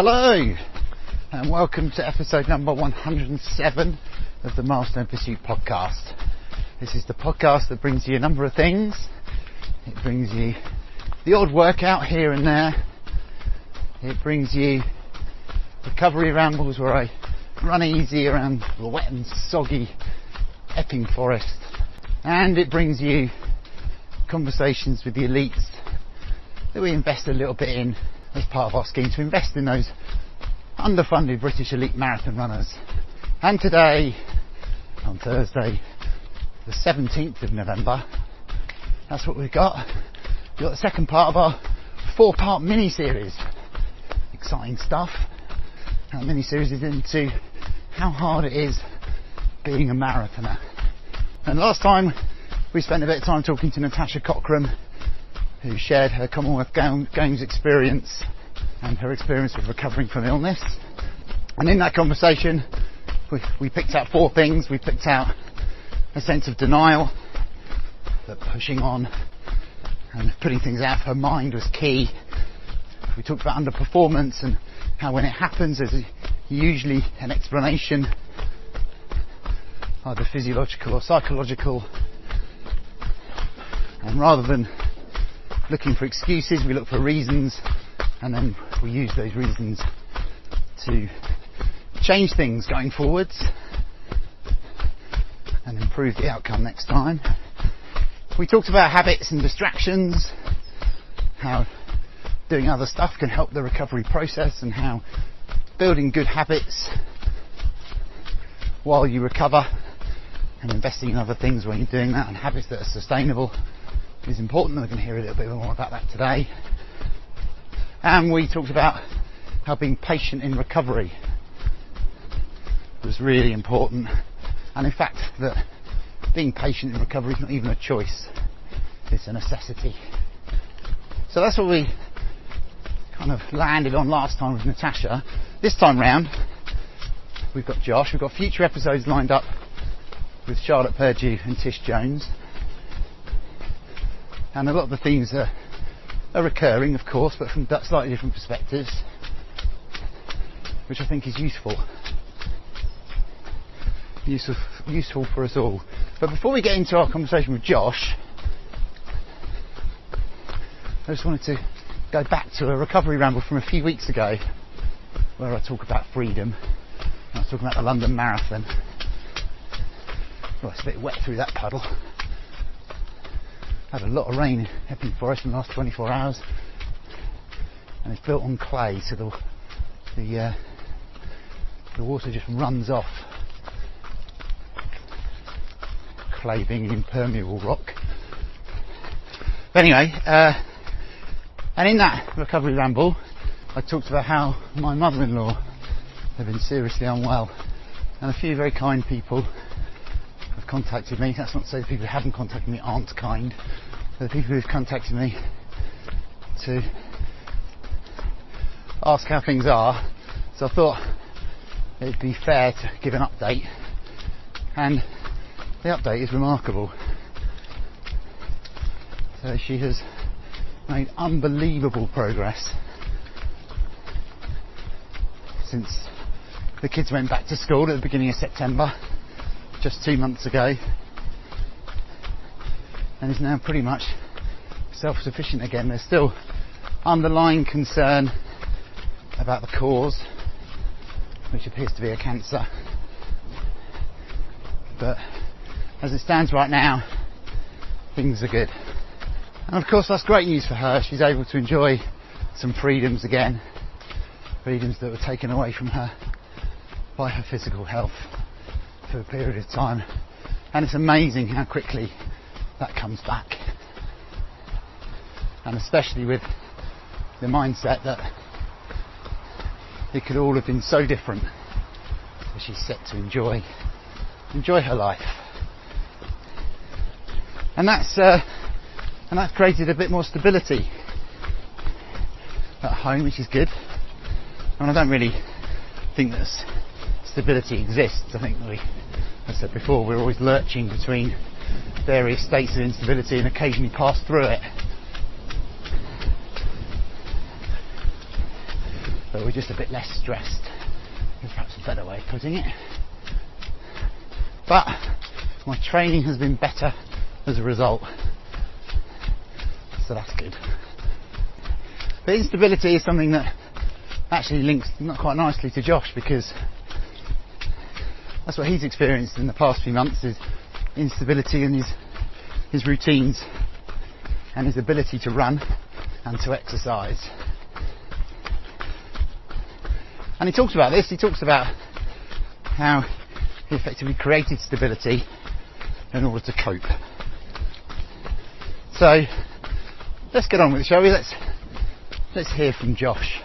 Hello, and welcome to episode number 107 of the Milestone Pursuit podcast. This is the podcast that brings you a number of things. It brings you the odd workout here and there. It brings you recovery rambles where I run easy around the wet and soggy Epping Forest. And it brings you conversations with the elites that we invest a little bit in as part of our scheme to invest in those underfunded British elite marathon runners. And today, on Thursday, the 17th of November, that's what we've got. We've got the second part of our four part mini series. Exciting stuff. That mini series is into how hard it is being a marathoner. And last time we spent a bit of time talking to Natasha Cockram who shared her Commonwealth Games experience and her experience with recovering from illness. And in that conversation, we, we picked out four things. We picked out a sense of denial, that pushing on and putting things out of her mind was key. We talked about underperformance and how when it happens there's usually an explanation, either physiological or psychological. And rather than looking for excuses, we look for reasons, and then we use those reasons to change things going forwards and improve the outcome next time. We talked about habits and distractions, how doing other stuff can help the recovery process, and how building good habits while you recover and investing in other things when you're doing that and habits that are sustainable is important. And we're going to hear a little bit more about that today. And we talked about how being patient in recovery was really important. And in fact, that being patient in recovery is not even a choice, it's a necessity. So that's what we kind of landed on last time with Natasha. This time round, we've got Josh. We've got future episodes lined up with Charlotte Purdue and Tish Jones and a lot of the themes are, are recurring, of course, but from slightly different perspectives, which I think is useful. Useful, useful for us all. But before we get into our conversation with Josh, I just wanted to go back to a recovery ramble from a few weeks ago where I talk about freedom. I was talking about the London Marathon. Well, it's a bit wet through that puddle had a lot of rain in Epping Forest in the last 24 hours, and it's built on clay, so the the, uh, the water just runs off. Clay being an impermeable rock. But anyway, uh, and in that recovery ramble, I talked about how my mother-in-law had been seriously unwell, and a few very kind people contacted me. That's not to say the people who haven't contacted me aren't kind. The people who've contacted me to ask how things are. So I thought it'd be fair to give an update. And the update is remarkable. So she has made unbelievable progress since the kids went back to school at the beginning of September just two months ago and is now pretty much self-sufficient again. There's still underlying concern about the cause, which appears to be a cancer. But as it stands right now, things are good. And of course that's great news for her. She's able to enjoy some freedoms again. Freedoms that were taken away from her by her physical health for a period of time. And it's amazing how quickly that comes back. And especially with the mindset that it could all have been so different as she's set to enjoy enjoy her life. And that's uh, and that's created a bit more stability at home, which is good. And I don't really think that stability exists. I think we, as I said before, we're always lurching between various states of instability and occasionally pass through it. But we're just a bit less stressed. Perhaps a better way of putting it. But my training has been better as a result. So that's good. But instability is something that actually links not quite nicely to Josh because that's what he's experienced in the past few months is instability in his his routines and his ability to run and to exercise. And he talks about this, he talks about how he effectively created stability in order to cope. So let's get on with it, shall we? Let's let's hear from Josh.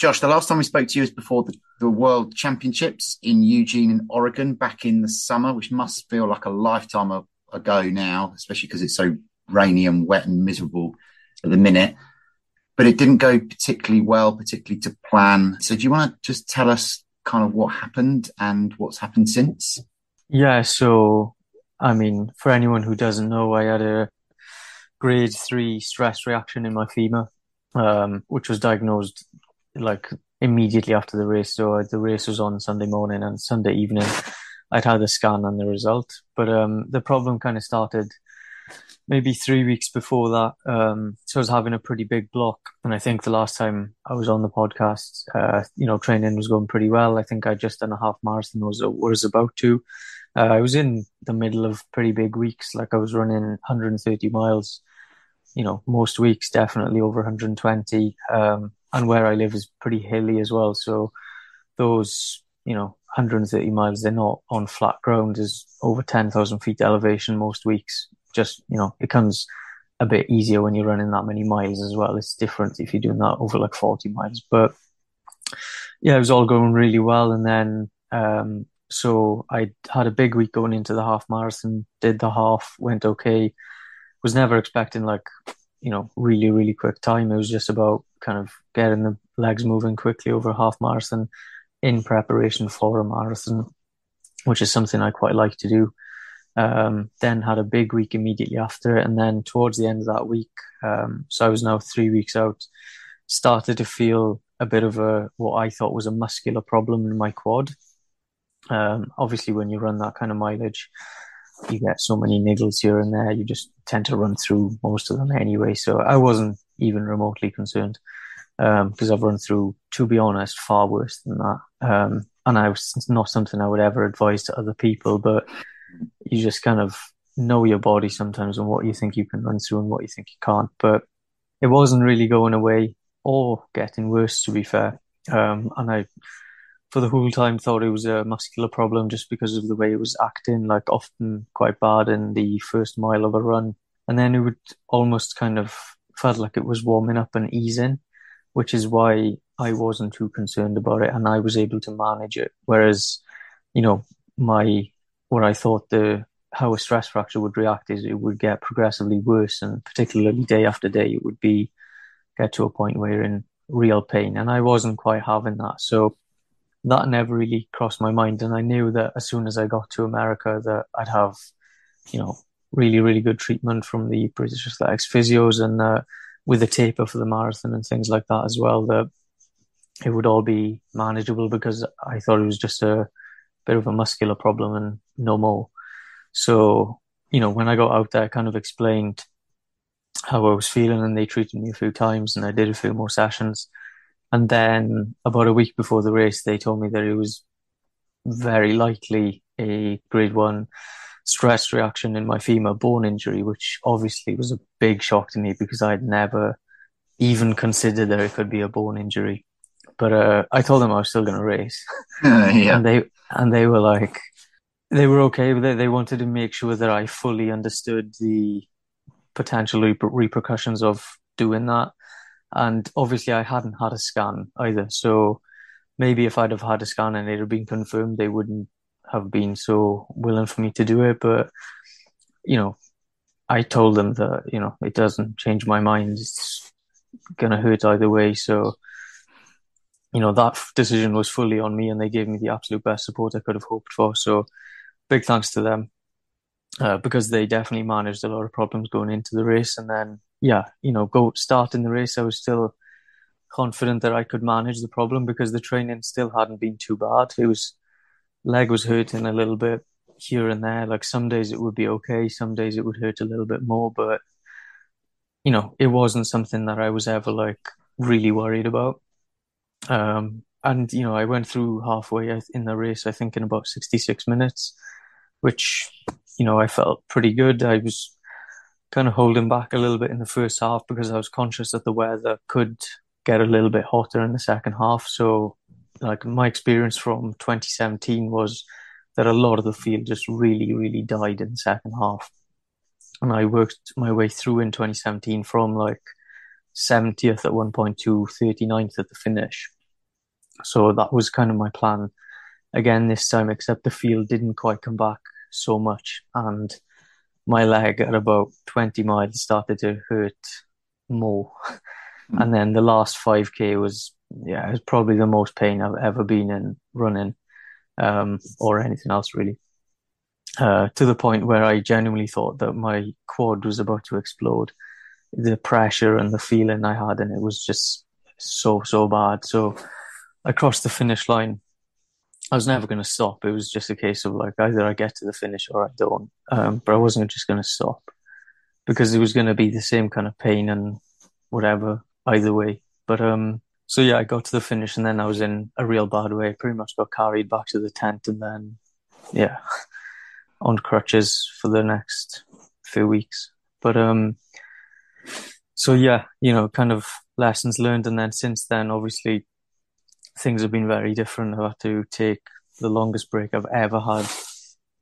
Josh, the last time we spoke to you was before the, the World Championships in Eugene in Oregon back in the summer, which must feel like a lifetime ago now, especially because it's so rainy and wet and miserable at the minute. But it didn't go particularly well, particularly to plan. So, do you want to just tell us kind of what happened and what's happened since? Yeah, so I mean, for anyone who doesn't know, I had a grade three stress reaction in my femur, um, which was diagnosed like immediately after the race. So the race was on Sunday morning and Sunday evening. I'd had a scan and the result, but um, the problem kind of started maybe three weeks before that. Um, so I was having a pretty big block, and I think the last time I was on the podcast, uh, you know, training was going pretty well. I think I just done a half marathon was was about to. Uh, I was in the middle of pretty big weeks, like I was running 130 miles. You know, most weeks definitely over 120. Um, and where I live is pretty hilly as well. So those, you know, 130 miles, they're not on flat ground. There's over 10,000 feet elevation most weeks. Just, you know, it comes a bit easier when you're running that many miles as well. It's different if you're doing that over like 40 miles. But yeah, it was all going really well. And then, um, so I had a big week going into the half marathon, did the half, went okay. Was never expecting like, you know, really, really quick time. It was just about kind of getting the legs moving quickly over half marathon in preparation for a marathon, which is something I quite like to do. Um, then had a big week immediately after, and then towards the end of that week, um, so I was now three weeks out, started to feel a bit of a what I thought was a muscular problem in my quad. Um, obviously, when you run that kind of mileage, you get so many niggles here and there. You just tend to run through most of them anyway. So I wasn't even remotely concerned because um, I've run through, to be honest, far worse than that. Um, and I was not something I would ever advise to other people, but you just kind of know your body sometimes and what you think you can run through and what you think you can't. But it wasn't really going away or getting worse, to be fair. Um, and I, for the whole time, thought it was a muscular problem just because of the way it was acting, like often quite bad in the first mile of a run. And then it would almost kind of felt like it was warming up and easing, which is why I wasn't too concerned about it and I was able to manage it. Whereas, you know, my what I thought the how a stress fracture would react is it would get progressively worse and particularly day after day it would be get to a point where you're in real pain. And I wasn't quite having that. So that never really crossed my mind. And I knew that as soon as I got to America that I'd have, you know, really, really good treatment from the British Athletics physios and uh, with the taper for the marathon and things like that as well, that it would all be manageable because I thought it was just a bit of a muscular problem and no more. So, you know, when I got out there, I kind of explained how I was feeling and they treated me a few times and I did a few more sessions. And then about a week before the race, they told me that it was very likely a grade one stress reaction in my femur bone injury, which obviously was a big shock to me because I'd never even considered that it could be a bone injury. But uh, I told them I was still going to race, uh, yeah. and they and they were like, they were okay but it. They wanted to make sure that I fully understood the potential repercussions of doing that. And obviously, I hadn't had a scan either. So maybe if I'd have had a scan and it had been confirmed, they wouldn't have been so willing for me to do it. But, you know, I told them that, you know, it doesn't change my mind. It's to hurt either way. So, you know, that decision was fully on me and they gave me the absolute best support I could have hoped for. So big thanks to them uh, because they definitely managed a lot of problems going into the race. And then, yeah, you know, go start in the race, I was still confident that I could manage the problem because the training still hadn't been too bad. It was leg was hurting a little bit here and there. Like some days it would be okay, some days it would hurt a little bit more, but you know, it wasn't something that I was ever like really worried about. Um, and you know, I went through halfway in the race, I think in about 66 minutes, which you know, I felt pretty good. I was kind of holding back a little bit in the first half because I was conscious that the weather could get a little bit hotter in the second half. So, like my experience from 2017 was that a lot of the field just really, really died in the second half. And I worked my way through in 2017 from like 70th at one point to 39th at the finish. So that was kind of my plan again this time, except the field didn't quite come back so much. And my leg at about 20 miles started to hurt more. Mm. And then the last 5K was, yeah, it was probably the most pain I've ever been in running um, or anything else really. Uh, to the point where I genuinely thought that my quad was about to explode. The pressure and the feeling I had, and it was just so, so bad. So I crossed the finish line. I was never going to stop. It was just a case of like either I get to the finish or I don't. Um, but I wasn't just going to stop because it was going to be the same kind of pain and whatever either way. But um, so yeah, I got to the finish and then I was in a real bad way. Pretty much got carried back to the tent and then, yeah, on crutches for the next few weeks. But um, so yeah, you know, kind of lessons learned. And then since then, obviously, things have been very different. I've had to take the longest break I've ever had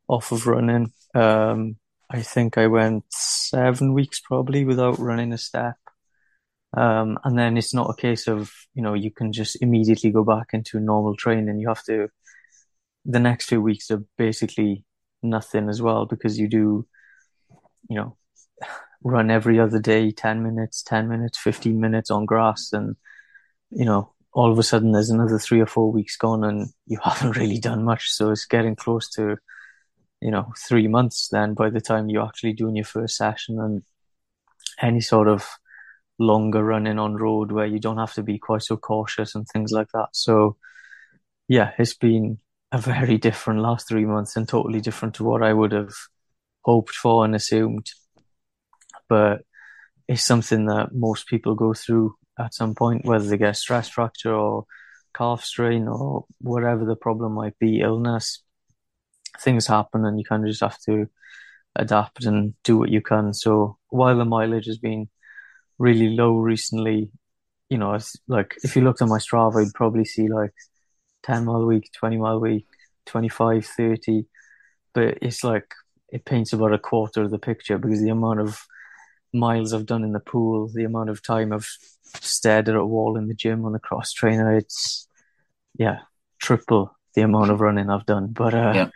off of running. Um, I think I went seven weeks probably without running a step. Um, and then it's not a case of, you know, you can just immediately go back into normal training. You have to, the next few weeks are basically nothing as well because you do, you know, run every other day, 10 minutes, 10 minutes, 15 minutes on grass. And, you know, all of a sudden there's another three or four weeks gone and you haven't really done much. So it's getting close to, you know, three months then by the time you're actually doing your first session and any sort of, longer running on road where you don't have to be quite so cautious and things like that. So yeah, it's been a very different last three months and totally different to what I would have hoped for and assumed. But it's something that most people go through at some point, whether they get stress fracture or calf strain or whatever the problem might be, illness. Things happen and you kind of just have to adapt and do what you can. So while the mileage has been really low recently. You know, it's like if you looked at my Strava, you'd probably see like 10 mile a week, 20 mile a week, 25, 30. But it's like it paints about a quarter of the picture because the amount of miles I've done in the pool, the amount of time I've stared at a wall in the gym on the cross trainer, it's yeah, triple the amount of running I've done. But uh, yeah,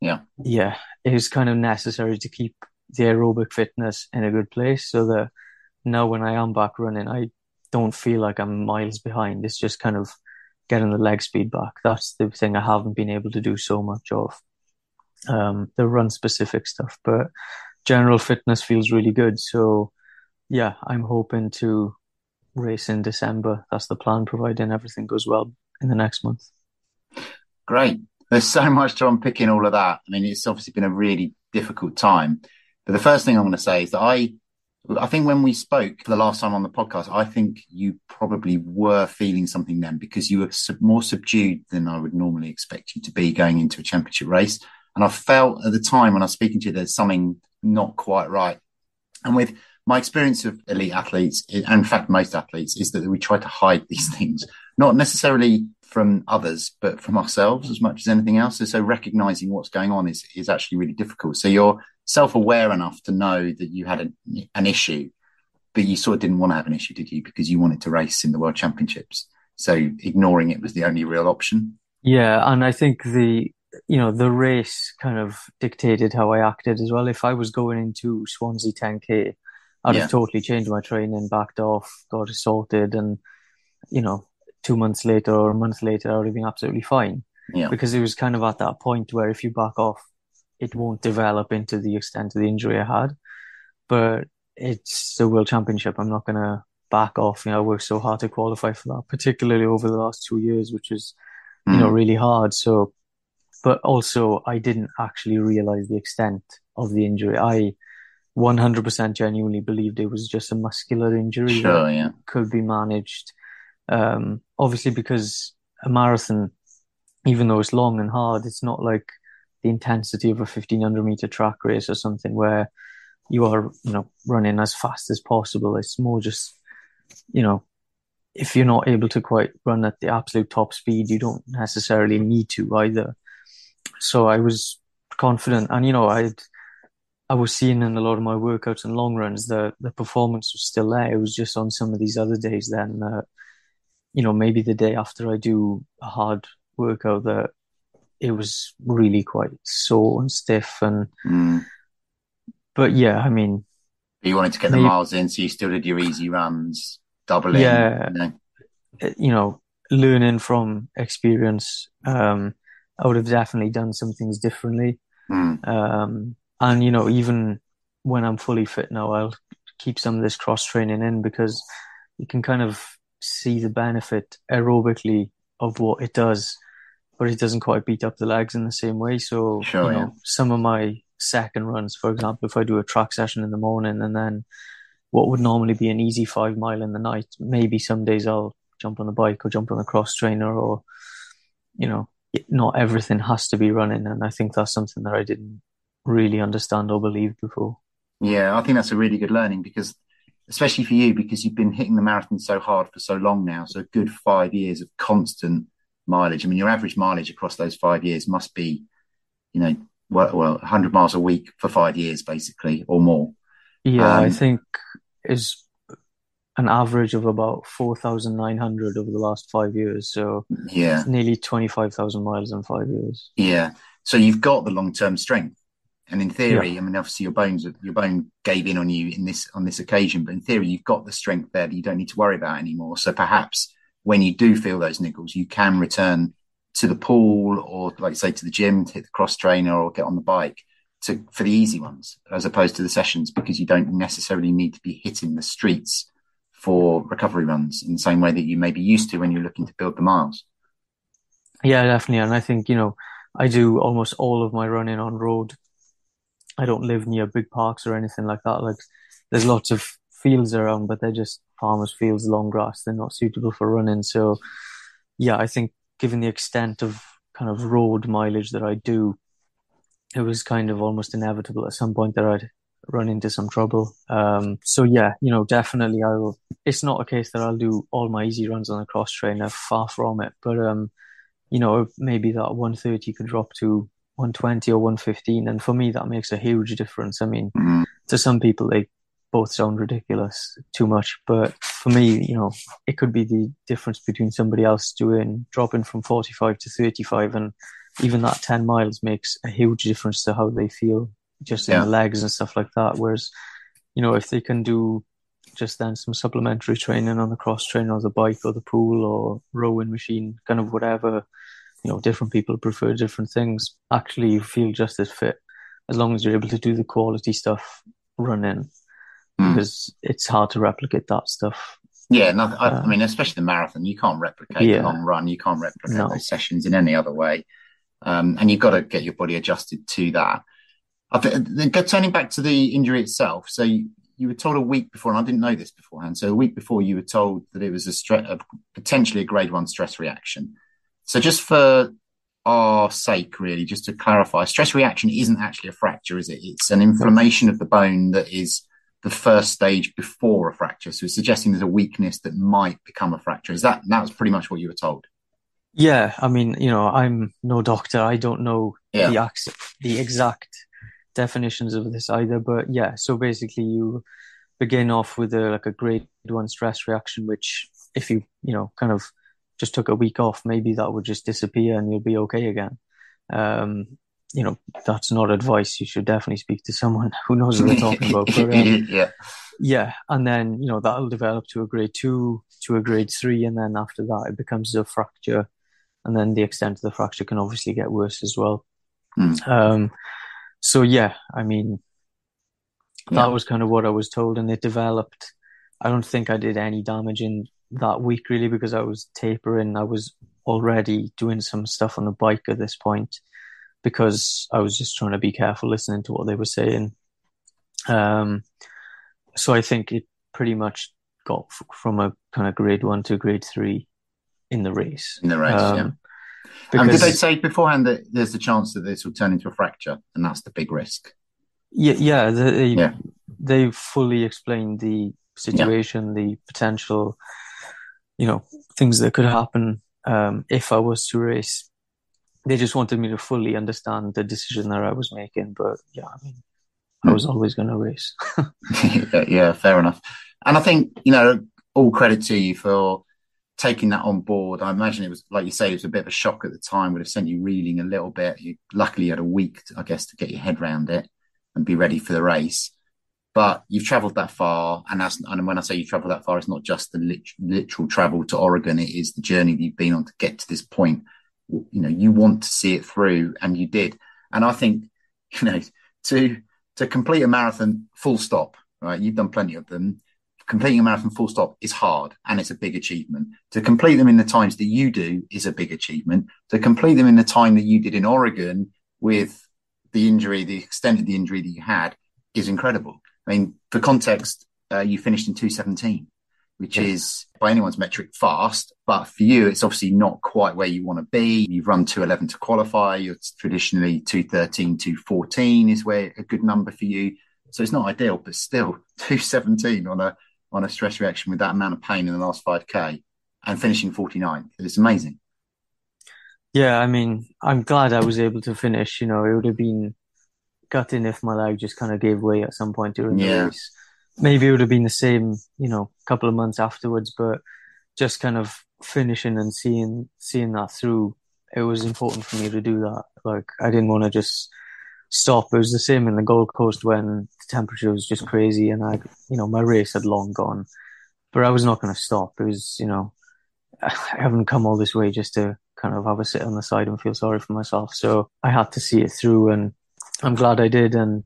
yeah, yeah, it was kind of necessary to keep the aerobic fitness in a good place so that now when I am back running, I don't feel like I'm miles behind. It's just kind of getting the leg speed back. That's the thing I haven't been able to do so much of. Um, the run specific stuff, but general fitness feels really good. So yeah, I'm hoping to race in December. That's the plan, providing everything goes well in the next month. Great. There's so much to unpick in all of that. I mean, it's obviously been a really difficult time. But the first thing I'm going to say is that I I think when we spoke for the last time on the podcast, I think you probably were feeling something then because you were sub- more subdued than I would normally expect you to be going into a championship race. And I felt at the time when I was speaking to you, there's something not quite right. And with my experience of elite athletes, and in fact, most athletes, is that we try to hide these things, not necessarily from others, but from ourselves as much as anything else. So, so recognizing what's going on is, is actually really difficult. So you're self-aware enough to know that you had a, an issue, but you sort of didn't want to have an issue, did you? Because you wanted to race in the World Championships. So ignoring it was the only real option. Yeah, and I think the you know the race kind of dictated how I acted as well. If I was going into Swansea 10k, I'd Yeah. have totally changed my training, backed off, got it sorted, and you know two months later or a month later, I would have been absolutely fine. Yeah. because it was kind of at that point where if you back off, it won't develop into the extent of the injury I had. But it's the World Championship. I'm not going to back off. You know, I worked so hard to qualify for that, particularly over the last two years, which is, you know, Mm. really hard. So, but also I didn't actually realize the extent of the injury. I 100% genuinely believed it was just a muscular injury that Sure, yeah. could be managed. Um, obviously, because a marathon, even though it's long and hard, it's not like the intensity of a 1500 meter track race or something where you are, you know, running as fast as possible. It's more just, you know, if you're not able to quite run at the absolute top speed, you don't necessarily need to either. So I was confident, and you know, I I was seeing in a lot of my workouts and long runs the the performance was still there. It was just on some of these other days then you know, maybe the day after I do a hard workout that it was really quite sore and stiff and Mm. but yeah, I mean, You wanted to get the miles in, so you still did your easy runs, doubling. Yeah. You know? eh, you know, learning from experience, um, I would have definitely done some things differently. Mm. Um, and you know, even when I'm fully fit now, I'll keep some of this cross training in because you can kind of see the benefit aerobically of what it does, but it doesn't quite beat up the legs in the same way. So, Sure, you yeah. know, some of my second runs, for example, if I do a track session in the morning and then what would normally be an easy five mile in the night, maybe some days I'll jump on the bike or jump on the cross trainer or, you know, not everything has to be running. And I think that's something that I didn't really understand or believe before. Yeah, I think that's a really good learning because, especially for you, because you've been hitting the marathon so hard for so long now. So a good five years of constant mileage. I mean, your average mileage across those five years must be, you know, well, well 100 miles a week for five years, basically, or more. Yeah, I Um, think is an average of about 4,900 over the last five years. So Yeah, nearly 25,000 miles in five years. yeah. So you've got the long-term strength. And in theory, I mean, obviously your bones, your bone gave in on you in this, on this occasion, but in theory, you've got the strength there that you don't need to worry about anymore. So perhaps when you do feel those niggles, you can return to the pool or like say to the gym hit the cross trainer or get on the bike to, for the easy ones as opposed to the sessions because you don't necessarily need to be hitting the streets for recovery runs in the same way that you may be used to when you're looking to build the miles. Yeah, definitely. And I think, you know, I do almost all of my running on road. I don't live near big parks or anything like that. Like there's lots of fields around, but they're just farmers' fields, long grass. They're not suitable for running. So yeah, I think given the extent of kind of road mileage that I do, it was kind of almost inevitable at some point that I'd run into some trouble. Um, so yeah, you know, definitely I will. It's not a case that I'll do all my easy runs on a cross trainer, far from it. But um, you know, maybe that 130 could drop to 120 or 115, and for me that makes a huge difference. I mean, Mm. to some people they both sound ridiculous, too much, but for me, you know, it could be the difference between somebody else doing dropping from 45 to 35, and even that 10 miles makes a huge difference to how they feel just in Yeah. the legs and stuff like that. Whereas, you know, if they can do just then some supplementary training on the cross trainer or the bike or the pool or rowing machine, kind of whatever, you know, different people prefer different things. Actually, you feel just as fit as long as you're able to do the quality stuff running Mm. because it's hard to replicate that stuff. Yeah, no, I, I Uh, mean, especially the marathon, you can't replicate Yeah. the long run. You can't replicate No. those sessions in any other way. Um, and you've got to get your body adjusted to that. I th- then turning back to the injury itself. So you, you were told a week before, and I didn't know this beforehand. So a week before, you were told that it was a, stre- a potentially a grade one stress reaction. So just for our sake, really, just to clarify, stress reaction isn't actually a fracture, is it? It's an inflammation of the bone that is the first stage before a fracture. So it's suggesting there's a weakness that might become a fracture. Is that that's pretty much what you were told? Yeah, I mean, you know, I'm no doctor. I don't know Yeah. the ex- the exact definitions of this either, but yeah. So basically, you begin off with a like a grade one stress reaction, which if you you know kind of just took a week off, maybe that would just disappear and you'll be okay again. Um, you know, that's not advice. You should definitely speak to someone who knows what they're talking about. But, um, yeah. Yeah, and then you know that'll develop to a grade two, to a grade three, and then after that it becomes a fracture, and then the extent of the fracture can obviously get worse as well. Mm. Um, so yeah, I mean, Yeah. that was kind of what I was told, and it developed. I don't think I did any damage in that week really because I was tapering. I was already doing some stuff on the bike at this point because I was just trying to be careful listening to what they were saying. Um, so I think it pretty much got f- from a kind of grade one to grade three in the race. In the race, Um, yeah. And did they say beforehand that there's a chance that this will turn into a fracture, and that's the big risk? yeah, yeah, they Yeah. they fully explained the situation, the potential, you know, things that could happen um, if I was to race. They just wanted me to fully understand the decision that I was making, but yeah, I mean, I hmm. was always going to race. yeah, fair enough. And I think you know, all credit to you for taking that on board. I imagine it was like you say, it was a bit of a shock at the time. Would have sent you reeling a little bit. You luckily had a week, I guess, to get your head around it and be ready for the race. But you've travelled that far, and that's and when I say you travelled that far, it's not just the lit- literal travel to Oregon. It is the journey that you've been on to get to this point. You know, you want to see it through, and you did. And I think, you know, to to complete a marathon full stop, right? You've done plenty of them. Completing a marathon full stop is hard and it's a big achievement. To complete them in the times that you do is a big achievement. To complete them in the time that you did in Oregon with the injury, the extent of the injury that you had is incredible. I mean, for context, uh, you finished in 217, which is by anyone's metric fast, but for you, it's obviously not quite where you want to be. You've run 211 to qualify. You're traditionally 213, 214 is where a good number for you. So it's not ideal, but still 217 on a, on a stress reaction with that amount of pain in the last 5k and finishing 49th. It's amazing. Yeah, I mean, I'm glad I was able to finish. You know, it would have been gutting if my leg just kind of gave way at some point during the Yeah. race. Maybe it would have been the same, you know, a couple of months afterwards, but just kind of finishing and seeing seeing that through, it was important for me to do that. Like, I didn't want to just stop. It was the same in the Gold Coast when the temperature was just crazy and I, you know, my race had long gone, but I was not going to stop. It was, you know, I haven't come all this way just to kind of have a sit on the side and feel sorry for myself. So I had to see it through and I'm glad I did. And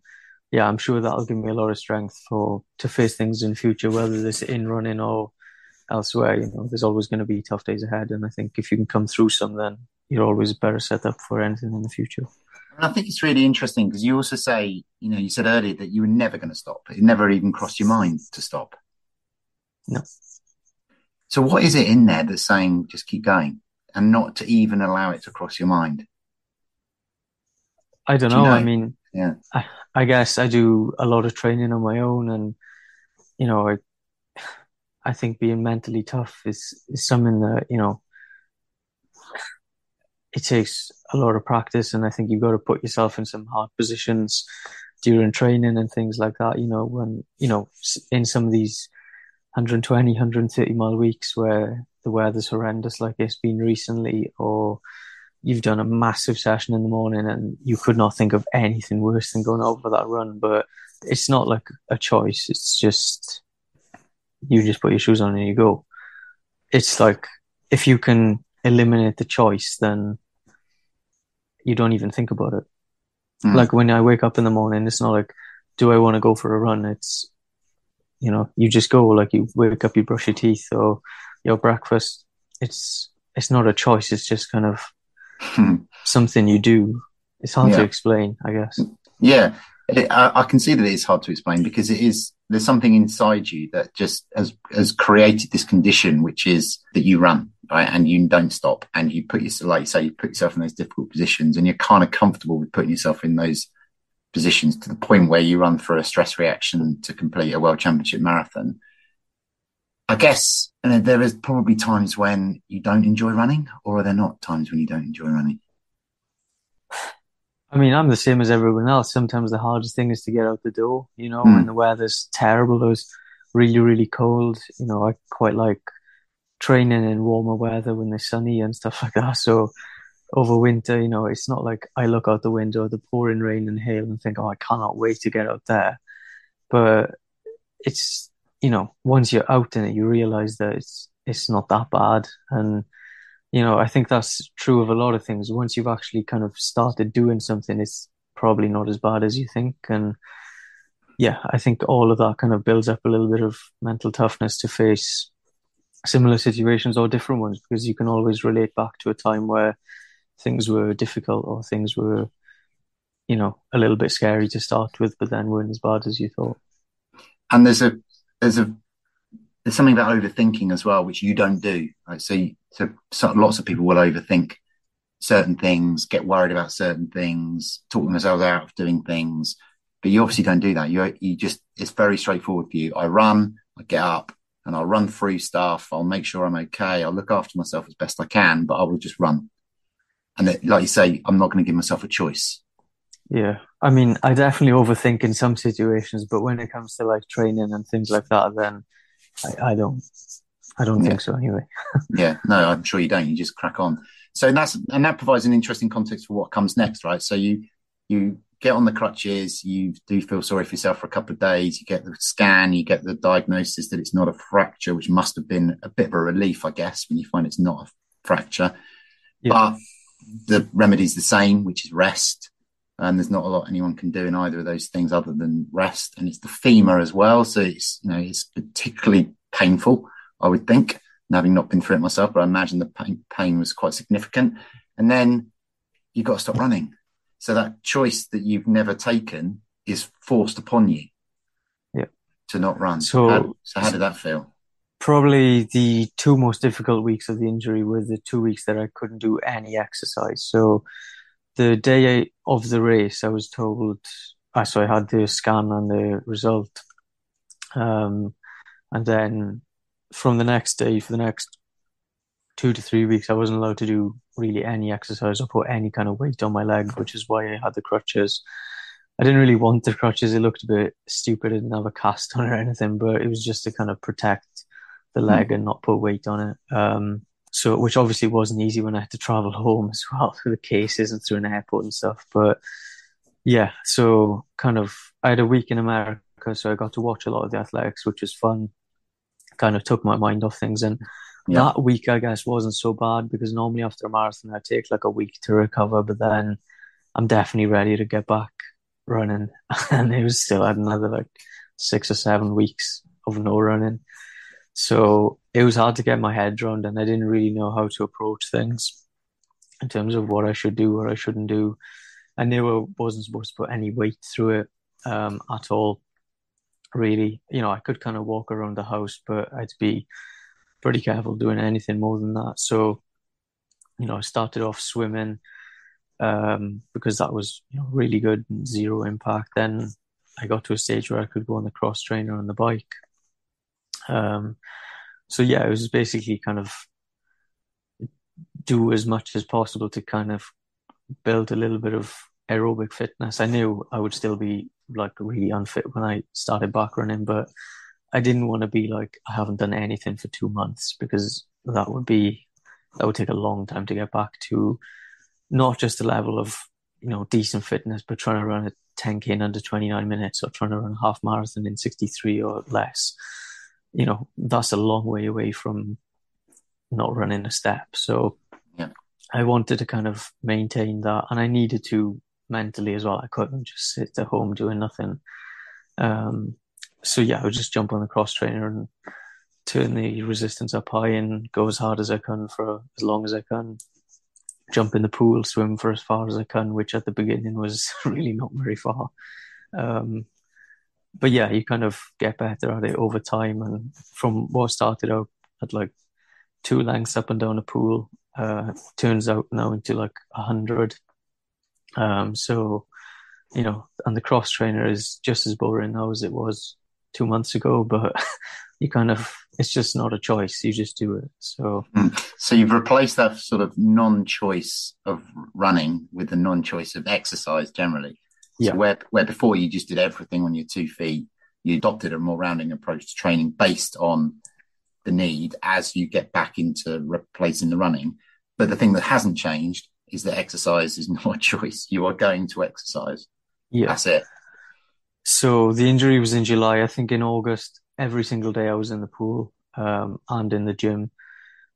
yeah, I'm sure that'll give me a lot of strength for to face things in future, whether it's in running or elsewhere. You know, there's always going to be tough days ahead. And I think if you can come through some, then you're always better set up for anything in the future. And I think it's really interesting because you also say, you know, you said earlier that you were never going to stop. It never even crossed your mind to stop. No. So what is it in there that's saying just keep going and not to even allow it to cross your mind? I don't Do you know. I mean, Yeah. I, I guess I do a lot of training on my own, and you know, I, I think being mentally tough is is something that you know, it takes a lot of practice, and I think you've got to put yourself in some hard positions during training and things like that. You know, when you know, in some of these 120, 130 mile weeks where the weather's horrendous, like it's been recently, or you've done a massive session in the morning and you could not think of anything worse than going out for that run. But it's not like a choice. It's just you just put your shoes on and you go. It's like if you can eliminate the choice, then you don't even think about it. Mm. Like when I wake up in the morning, it's not like, do I want to go for a run? It's, you know, you just go. Like you wake up, you brush your teeth or your breakfast. It's it's not a choice. It's just kind of something you do. It's hard to explain, I guess. Yeah, it, I, I can see that it's hard to explain because it is. There's something inside you that just has has created this condition, which is that you run right and you don't stop, and you put yourself, like you say, you put yourself in those difficult positions, and you're kind of comfortable with putting yourself in those positions to the point where you run through a stress reaction to complete a world championship marathon. I guess know, there is probably times when you don't enjoy running, or are there not times when you don't enjoy running? I mean, I'm the same as everyone else. Sometimes the hardest thing is to get out the door, you know, Mm. when the weather's terrible, it was really, really cold. You know, I quite like training in warmer weather when it's sunny and stuff like that. So over winter, you know, it's not like I look out the window at the pouring rain and hail and think, oh, I cannot wait to get out there. But it's, you know, once you're out in it, you realize that it's it's not that bad. And, you know, I think that's true of a lot of things. Once you've actually kind of started doing something, it's probably not as bad as you think. And yeah, I think all of that kind of builds up a little bit of mental toughness to face similar situations or different ones because you can always relate back to a time where things were difficult or things were, you know, a little bit scary to start with, but then weren't as bad as you thought. and there's a there's a there's something about overthinking as well, which you don't do. Right? So, you, so, so lots of people will overthink certain things, get worried about certain things, talk themselves out of doing things, but you obviously don't do that. You you just it's very straightforward for you. I run, I get up, and I'll run through stuff. I'll make sure I'm okay. I'll look after myself as best I can, but I will just run. And it, like you say, I'm not going to give myself a choice. Yeah. I mean, I definitely overthink in some situations, but when it comes to like training and things like that, then I, I don't, I don't Yeah. think so anyway. Yeah, no, I'm sure you don't. You just crack on. So that's and that provides an interesting context for what comes next, right? So you you get on the crutches, you do feel sorry for yourself for a couple of days, you get the scan, you get the diagnosis that it's not a fracture, which must have been a bit of a relief, I guess, when you find it's not a fracture. Yeah. But the remedy's the same, which is rest. And there's not a lot anyone can do in either of those things other than rest. And it's the femur as well. So it's, you know, it's particularly painful, I would think, and having not been through it myself, but I imagine the pain, pain was quite significant. And then you've got to stop running. So that choice that you've never taken is forced upon you. Yeah. To not run. So- how, so how did that feel? Probably the two most difficult weeks of the injury were the two weeks that I couldn't do any exercise. So the day of the race, I was told, I so I had the scan and the result. Um, and then from the next day for the next two to three weeks, I wasn't allowed to do really any exercise or put any kind of weight on my leg, which is why I had the crutches. I didn't really want the crutches. It looked a bit stupid. I didn't have a cast on or anything, but it was just to kind of protect the leg and not put weight on it. Um, so, which obviously wasn't easy when I had to travel home as well through the cases and through an airport and stuff. But yeah, so kind of, I had a week in America, so I got to watch a lot of the athletics, which was fun. Kind of took my mind off things. And Yeah. that week, I guess, wasn't so bad because normally after a marathon, I take like a week to recover, but then I'm definitely ready to get back running. And it was still, another like six or seven weeks of no running. So it was hard to get my head around, and I didn't really know how to approach things in terms of what I should do, what I shouldn't do. I knew I wasn't supposed to put any weight through it um, at all. Really, you know, I could kind of walk around the house, but I'd be pretty careful doing anything more than that. So, you know, I started off swimming um, because that was you know really good zero impact. Then I got to a stage where I could go on the cross trainer and the bike. Um, so yeah, it was basically kind of do as much as possible to kind of build a little bit of aerobic fitness. I knew I would still be like really unfit when I started back running, but I didn't want to be like I haven't done anything for two months because that would be that would take a long time to get back to not just the level of you know decent fitness, but trying to run a 10k in under 29 minutes or trying to run a half marathon in 63 or less. You know that's a long way away from not running a step. So Yeah. I wanted to kind of maintain that, and I needed to mentally as well. I couldn't just sit at home doing nothing. Um, so yeah, I would just jump on the cross trainer and turn the resistance up high and go as hard as I can for as long as I can. Jump in the pool, swim for as far as I can, which at the beginning was really not very far. Um, but yeah, you kind of get better at it over time. And from what started out at like two lengths up and down a pool, uh, turns out now into like a hundred. Um, so, you know, and the cross trainer is just as boring now as it was two months ago, but you kind of it's just not a choice. You just do it. So, so you've replaced that sort of non-choice of running with the non-choice of exercise generally. Yeah. So where where before you just did everything on your two feet, you adopted a more rounding approach to training based on the need as you get back into replacing the running. But the thing that hasn't changed is that exercise is not a choice. You are going to exercise. Yeah. That's it. So the injury was in July. I think in August, every single day I was in the pool um, and in the gym.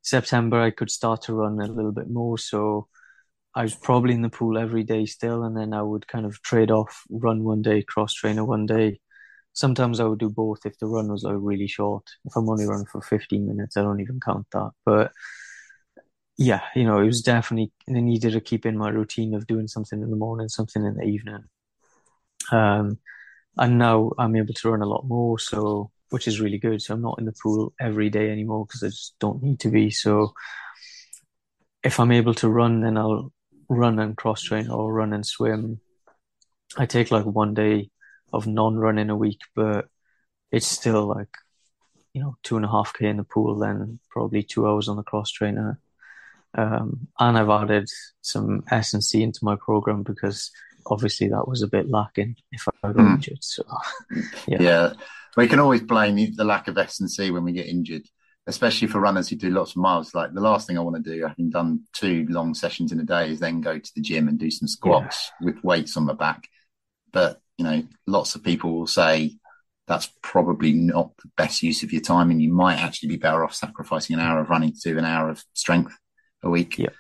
September, I could start to run a little bit more. So I was probably in the pool every day still. And then I would kind of trade off run one day, cross trainer one day. Sometimes I would do both if the run was like really short. If I'm only running for 15 minutes, I don't even count that. But yeah, you know, it was definitely, needed to keep in my routine of doing something in the morning, something in the evening. Um, and now I'm able to run a lot more, so which is really good. So I'm not in the pool every day anymore because I just don't need to be. So if I'm able to run, then I'll run and cross train or run and swim. I take like one day of non-running a week, but it's still like you know two and a half k in the pool, then probably two hours on the cross trainer. Um, and I've added some S and C into my program because obviously that was a bit lacking if I got Mm. injured. So yeah. Yeah. We can always blame the lack of S and C when we get injured, especially for runners who do lots of miles. Like the last thing I want to do, having done two long sessions in a day, is then go to the gym and do some squats with weights on my back. But you know, lots of people will say that's probably not the best use of your time, and you might actually be better off sacrificing an hour of running to do an hour of strength a week. Yeah.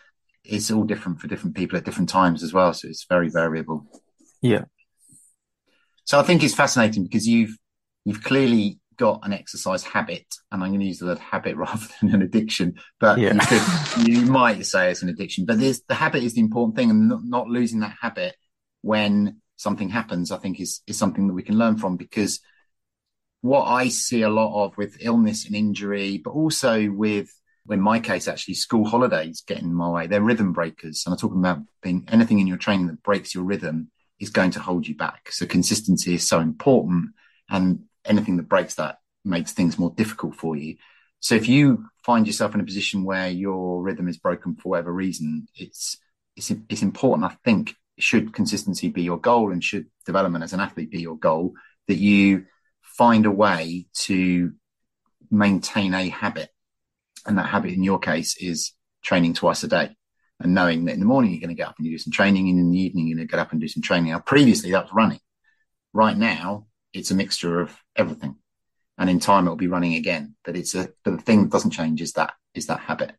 It's all different for different people at different times as well, so it's very variable. Yeah. So I think it's fascinating because you've you've clearly got an exercise habit, and I'm going to use the word habit rather than an addiction. But Yeah. you, could, you might say it's an addiction, but there's, the habit is the important thing, and not, not losing that habit when something happens, I think is is something that we can learn from because what I see a lot of with illness and injury, but also with in my case, actually school holidays get in my way. They're rhythm breakers. And I'm talking about being anything in your training that breaks your rhythm is going to hold you back. So consistency is so important. And anything that breaks that makes things more difficult for you. So if you find yourself in a position where your rhythm is broken for whatever reason, it's, it's, it's important. I think should consistency be your goal and should development as an athlete be your goal that you find a way to maintain a habit and that habit in your case is training twice a day and knowing that in the morning you're going to get up and you do some training and in the evening you're going to get up and do some training. Now, previously that was running. Right now it's a mixture of everything. And in time it'll be running again. But it's a, but the thing that doesn't change is that, is that habit.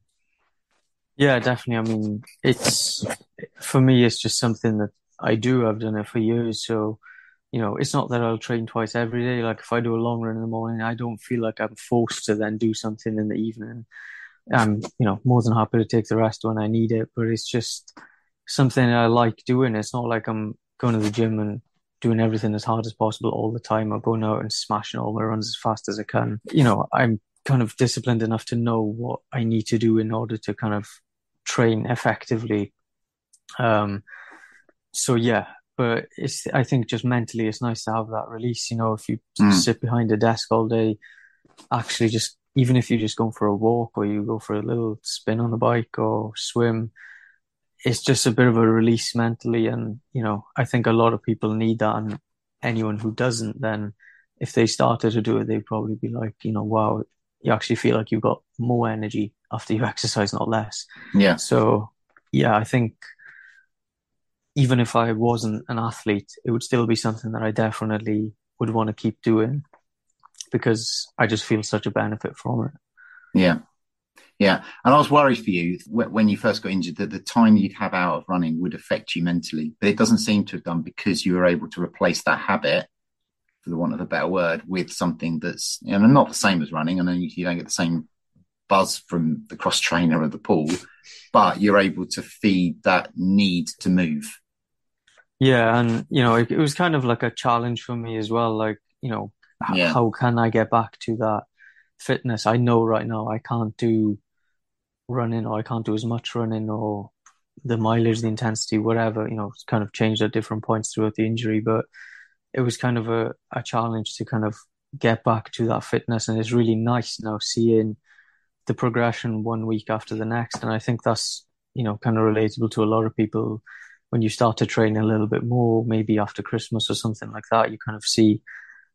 Yeah, definitely. I mean, it's for me, it's just something that I do. I've done it for years. So, you know, it's not that I'll train twice every day. Like if I do a long run in the morning, I don't feel like I'm forced to then do something in the evening. I'm, you know, more than happy to take the rest when I need it, but it's just something I like doing. It's not like I'm going to the gym and doing everything as hard as possible all the time or going out and smashing all my runs as fast as I can. You know, I'm kind of disciplined enough to know what I need to do in order to kind of train effectively. Um, so yeah, but it's, I think just mentally it's nice to have that release. You know, if you Mm. sit behind a desk all day, actually just, even if you're just going for a walk or you go for a little spin on the bike or swim, it's just a bit of a release mentally. And, you know, I think a lot of people need that. And anyone who doesn't, then if they started to do it, they'd probably be like, you know, wow, you actually feel like you've got more energy after you exercise, not less. Yeah. So, yeah, I think even if I wasn't an athlete, it would still be something that I definitely would want to keep doing because I just feel such a benefit from it. Yeah. Yeah. And I was worried for you when you first got injured that the time you'd have out of running would affect you mentally, but it doesn't seem to have done because you were able to replace that habit, for the want of a better word, with something that's you know, not the same as running. I know you don't get the same buzz from the cross trainer or the pool, but you're able to feed that need to move. Yeah, and you know, it, it was kind of like a challenge for me as well. Like, you know, Yeah. how can I get back to that fitness? I know right now I can't do running or I can't do as much running or the mileage, the intensity, whatever, you know, it's kind of changed at different points throughout the injury, but it was kind of a, a challenge to kind of get back to that fitness. And it's really nice now seeing the progression one week after the next. And I think that's, you know, kind of relatable to a lot of people. When you start to train a little bit more, maybe after Christmas or something like that, you kind of see,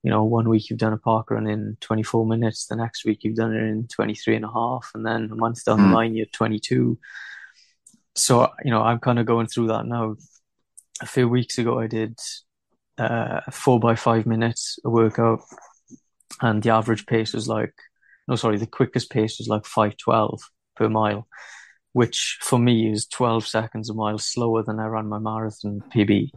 you know, one week you've done a park run in 24 minutes, the next week you've done it in 23 and a half, and then a month down mm. the line you're 22. So, you know, I'm kind of going through that now. A few weeks ago, I did uh, four by five minutes a workout, and the average pace was like, no, sorry, the quickest pace was like 512 per mile, which for me is 12 seconds a mile slower than I ran my marathon PB.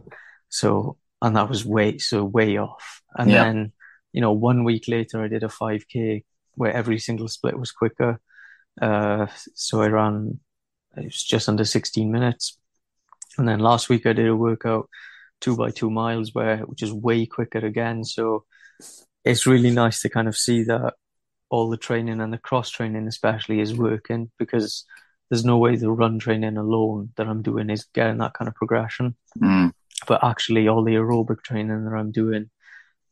So, and that was way, so way off. And yeah. then, you know, one week later, I did a 5K where every single split was quicker. Uh, so I ran, it was just under 16 minutes. And then last week I did a workout two by two miles where, which is way quicker again. So it's really nice to kind of see that all the training and the cross training especially is working because there's no way the run training alone that I'm doing is getting that kind of progression. Mm. But actually all the aerobic training that I'm doing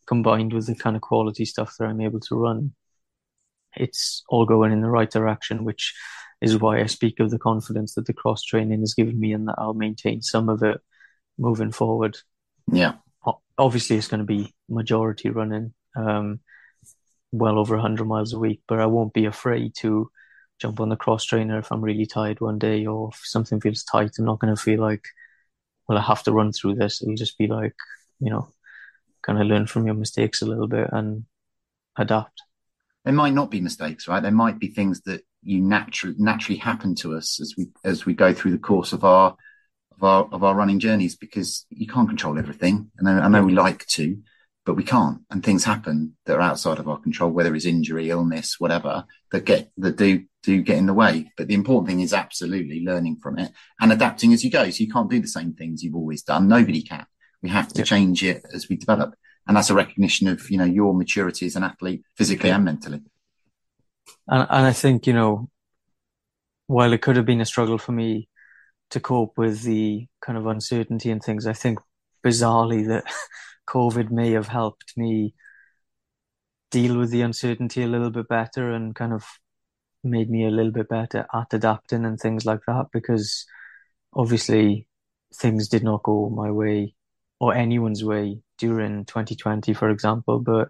combined with the kind of quality stuff that I'm able to run, it's all going in the right direction, which is why I speak of the confidence that the cross training has given me and that I'll maintain some of it moving forward. Yeah. Obviously, it's going to be majority running, um, well over 100 miles a week, but I won't be afraid to jump on the cross trainer if I'm really tired one day or if something feels tight. I'm not going to feel like, well, I have to run through this. It'll just be like, you know, kind of learn from your mistakes a little bit and adapt. There might not be mistakes, right? There might be things that you naturally naturally happen to us as we as we go through the course of our of our of our running journeys because you can't control everything. And I, I know we like to, but we can't. And things happen that are outside of our control, whether it's injury, illness, whatever, that get that do do get in the way. But the important thing is absolutely learning from it and adapting as you go. So you can't do the same things you've always done. Nobody can. We have to change it as we develop. And that's a recognition of, you know, your maturity as an athlete, physically and mentally. And, and I think, you know, while it could have been a struggle for me to cope with the kind of uncertainty and things. I think bizarrely that COVID may have helped me deal with the uncertainty a little bit better and kind of made me a little bit better at adapting and things like that because obviously things did not go my way or anyone's way during 2020, for example, but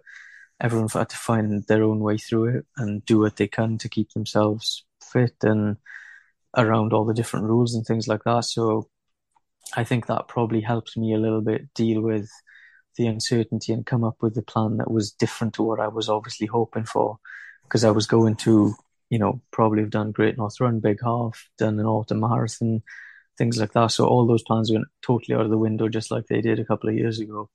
everyone had to find their own way through it and do what they can to keep themselves fit and around all the different rules and things like that. So I think that probably helped me a little bit deal with the uncertainty and come up with a plan that was different to what I was obviously hoping for. Because I was going to, you know, probably have done Great North Run, Big Half, done an autumn marathon, things like that. So all those plans went totally out of the window, just like they did a couple of years ago.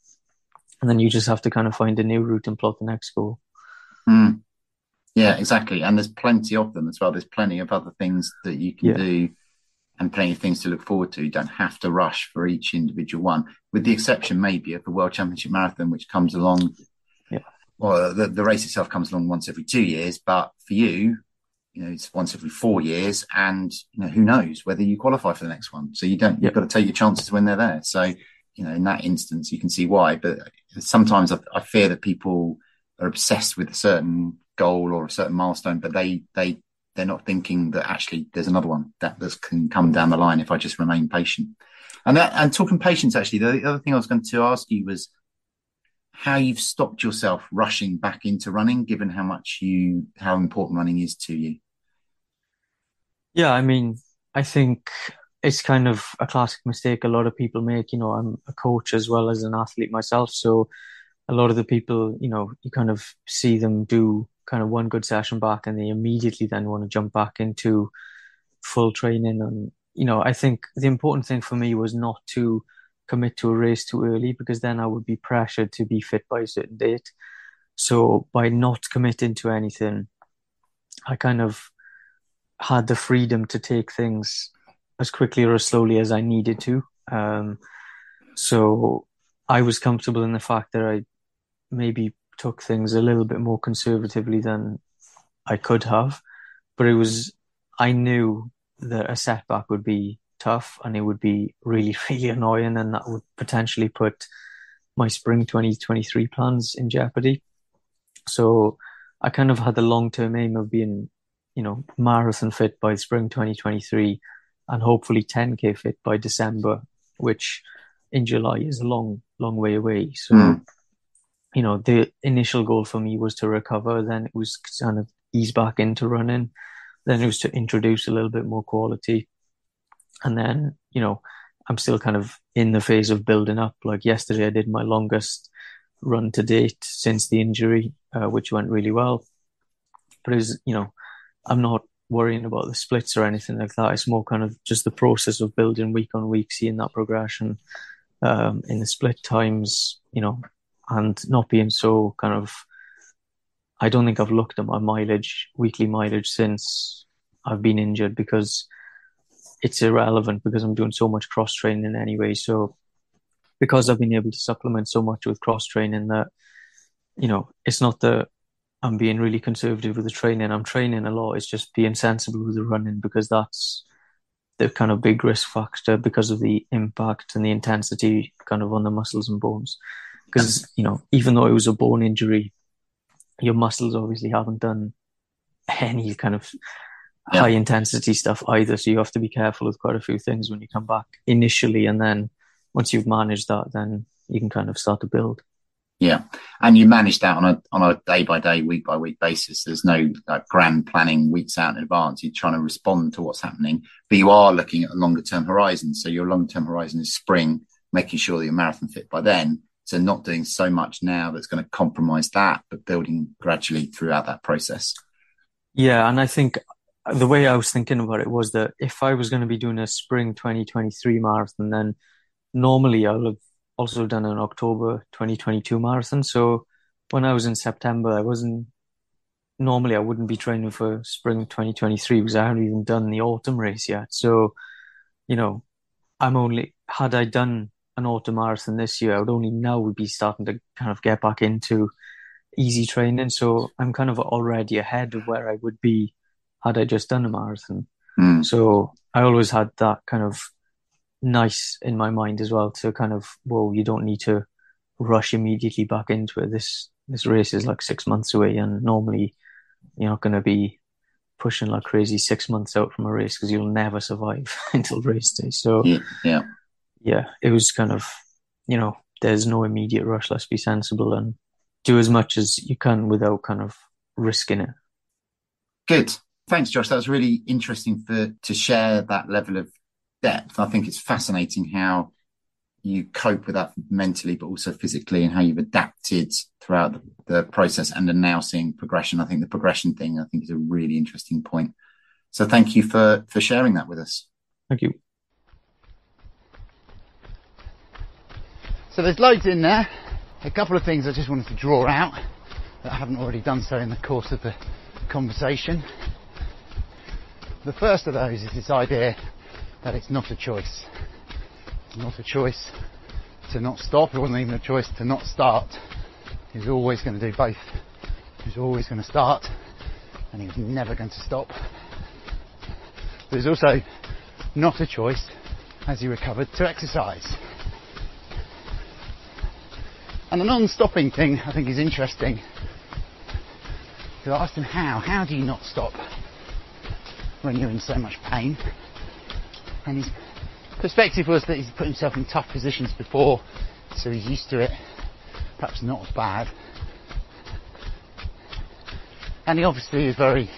And then you just have to kind of find a new route and plot the next goal. Mm. Yeah, exactly. And there's plenty of them as well. There's plenty of other things that you can yeah. do and plenty of things to look forward to. You don't have to rush for each individual one, with the exception maybe of the World Championship Marathon, which comes along. Yeah. Well, the, the race itself comes along once every two years, but for you, you know, it's once every four years, and you know, who knows whether you qualify for the next one. So you don't, you've got to take your chances when they're there. So, you know, in that instance, you can see why. But sometimes I, I fear that people are obsessed with a certain goal or a certain milestone, but they they they're not thinking that actually there's another one that can come down the line if I just remain patient. And that, and talking patience, actually, the other thing I was going to ask you was how you've stopped yourself rushing back into running, given how much you how important running is to you. Yeah, I mean, I think it's kind of a classic mistake a lot of people make. You know, I'm a coach as well as an athlete myself, so a lot of the people, you know, you kind of see them do kind of one good session back and they immediately then want to jump back into full training. And, you know, I think the important thing for me was not to commit to a race too early because then I would be pressured to be fit by a certain date. So by not committing to anything, I kind of had the freedom to take things as quickly or as slowly as I needed to. Um, so I was comfortable in the fact that I maybe took things a little bit more conservatively than I could have. But it was, I knew that a setback would be tough and it would be really, really annoying and that would potentially put my spring 2023 plans in jeopardy. So I kind of had the long term aim of being, you know, marathon fit by spring 2023 and hopefully 10k fit by December, which in July is a long, long way away. So, mm. You know, the initial goal for me was to recover. Then it was kind of ease back into running. Then it was to introduce a little bit more quality. And then, you know, I'm still kind of in the phase of building up. Like yesterday, I did my longest run to date since the injury, uh, which went really well. But it was, you know, I'm not worrying about the splits or anything like that. It's more kind of just the process of building week on week, seeing that progression um, in the split times, you know, and not being so kind of. I don't think I've looked at my mileage, weekly mileage since I've been injured because it's irrelevant because I'm doing so much cross training anyway. So because I've been able to supplement so much with cross training that, you know, it's not that I'm being really conservative with the training. I'm training a lot. It's just being sensible with the running because that's the kind of big risk factor because of the impact and the intensity kind of on the muscles and bones. Because, you know, even though it was a bone injury, your muscles obviously haven't done any kind of yeah. high intensity stuff either. So you have to be careful with quite a few things when you come back initially. And then once you've managed that, then you can kind of start to build. Yeah, and you manage that on a on a day by day, week by week basis. There's no like grand planning weeks out in advance. You're trying to respond to what's happening, but you are looking at a longer term horizon. So your long term horizon is spring, making sure that you're marathon fit by then. So not doing so much now that's going to compromise that, but building gradually throughout that process. Yeah, and I think the way I was thinking about it was that if I was going to be doing a spring 2023 marathon, then normally I would have also done an October 2022 marathon. So when I was in September, I wasn't normally I wouldn't be training for spring 2023 because I hadn't even done the autumn race yet. So, you know, I'm only had I done an autumn marathon this year, I would only now would be starting to kind of get back into easy training. So I'm kind of already ahead of where I would be had I just done a marathon. Mm. So I always had that kind of nice in my mind as well to kind of, well, you don't need to rush immediately back into it. This this race is like six months away, and normally you're not going to be pushing like crazy six months out from a race because you'll never survive until race day. So yeah, yeah, yeah, it was kind of, you know, there's no immediate rush. Let's be sensible and do as much as you can without kind of risking it. Good. Thanks, Josh. That was really interesting for to share that level of depth. I think it's fascinating how you cope with that mentally, but also physically, and how you've adapted throughout the, the, process and are now seeing progression. I think the progression thing, I think, is a really interesting point. So, thank you for for sharing that with us. Thank you. So, there's loads in there. A couple of things I just wanted to draw out that I haven't already done so in the course of the conversation. The first of those is this idea that it's not a choice. It's not a choice to not stop. It wasn't even a choice to not start. He was always going to do both. He was always going to start and he was never going to stop. There's also not a choice as he recovered to exercise. And the non-stopping thing I think is interesting. Because I asked him how. How do you not stop when you're in so much pain? and his perspective was that he's put himself in tough positions before, so he's used to it. Perhaps not as bad. And he obviously is very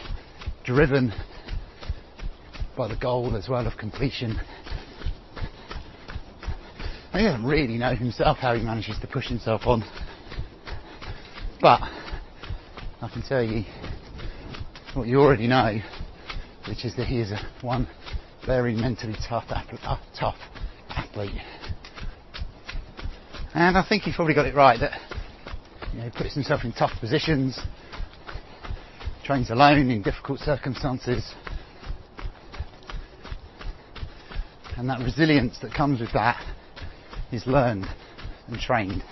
driven by the goal as well of completion. He doesn't really know himself how he manages to push himself on. But I can tell you what you already know, which is that he is a one very mentally tough, uh, tough athlete. And I think he's probably got it right that you know, he puts himself in tough positions, trains alone in difficult circumstances, and that resilience that comes with that is learned and trained,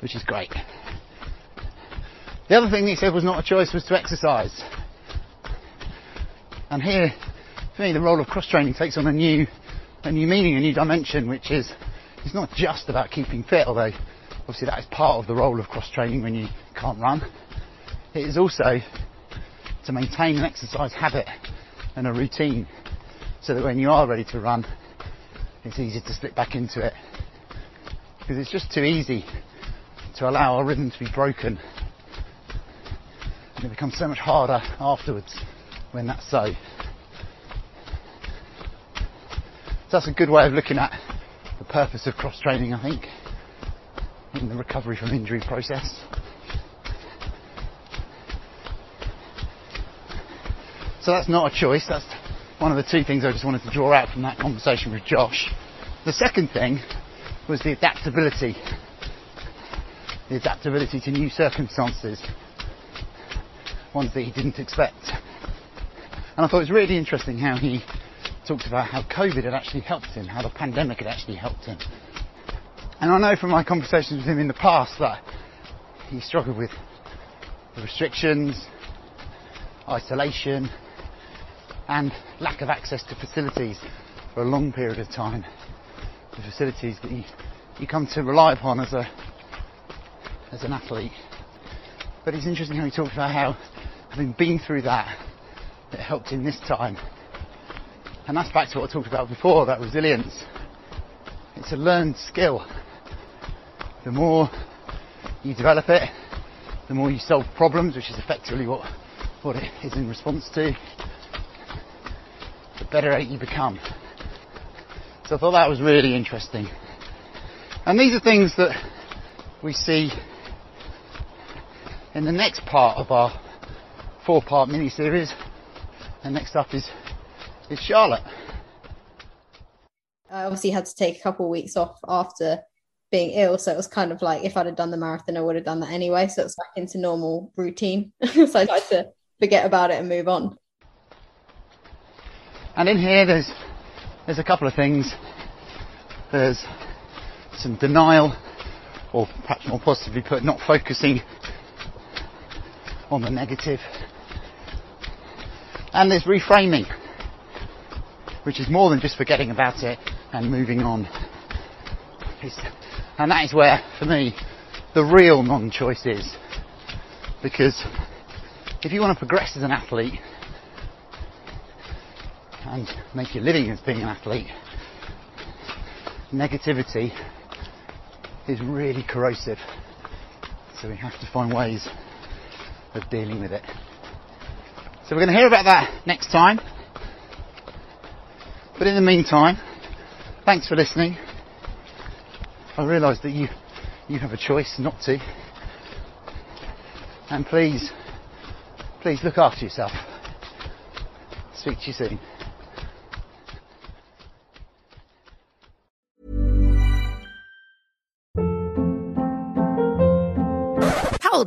which is great. The other thing he said was not a choice was to exercise. And here, for me, the role of cross training takes on a new, a new meaning, a new dimension, which is it's not just about keeping fit, although obviously that is part of the role of cross training when you can't run. It is also to maintain an exercise habit and a routine so that when you are ready to run, it's easy to slip back into it. Because it's just too easy to allow our rhythm to be broken. And it becomes so much harder afterwards when that's so. So that's a good way of looking at the purpose of cross training, I think, in the recovery from injury process. So that's not a choice, that's one of the two things I just wanted to draw out from that conversation with Josh. The second thing was the adaptability. The adaptability to new circumstances. Ones that he didn't expect. And I thought it was really interesting how he talked about how COVID had actually helped him, how the pandemic had actually helped him. And I know from my conversations with him in the past that he struggled with the restrictions, isolation, and lack of access to facilities for a long period of time. The facilities that you, you come to rely upon as a as an athlete. But it's interesting how he talked about how having been through that, it helped him this time. And that's back to what I talked about before, that resilience. It's a learned skill. The more you develop it, the more you solve problems, which is effectively what, what it is in response to, better you become. So I thought that was really interesting. And these are things that we see in the next part of our four part mini series. And next up is, is Charlotte. I obviously had to take a couple of weeks off after being ill. So it was kind of like if I'd have done the marathon, I would have done that anyway. So it's back into normal routine. so I tried to forget about it and move on. And in here, there's there's a couple of things. There's some denial, or perhaps more positively put, not focusing on the negative. And there's reframing, which is more than just forgetting about it and moving on. It's, and that is where, for me, the real non-choice is. Because if you want to progress as an athlete, and make your living as being an athlete, negativity is really corrosive. So we have to find ways of dealing with it. So we're going to hear about that next time. But in the meantime, thanks for listening. I realise that you you have a choice not to. And please, please look after yourself. Speak to you soon.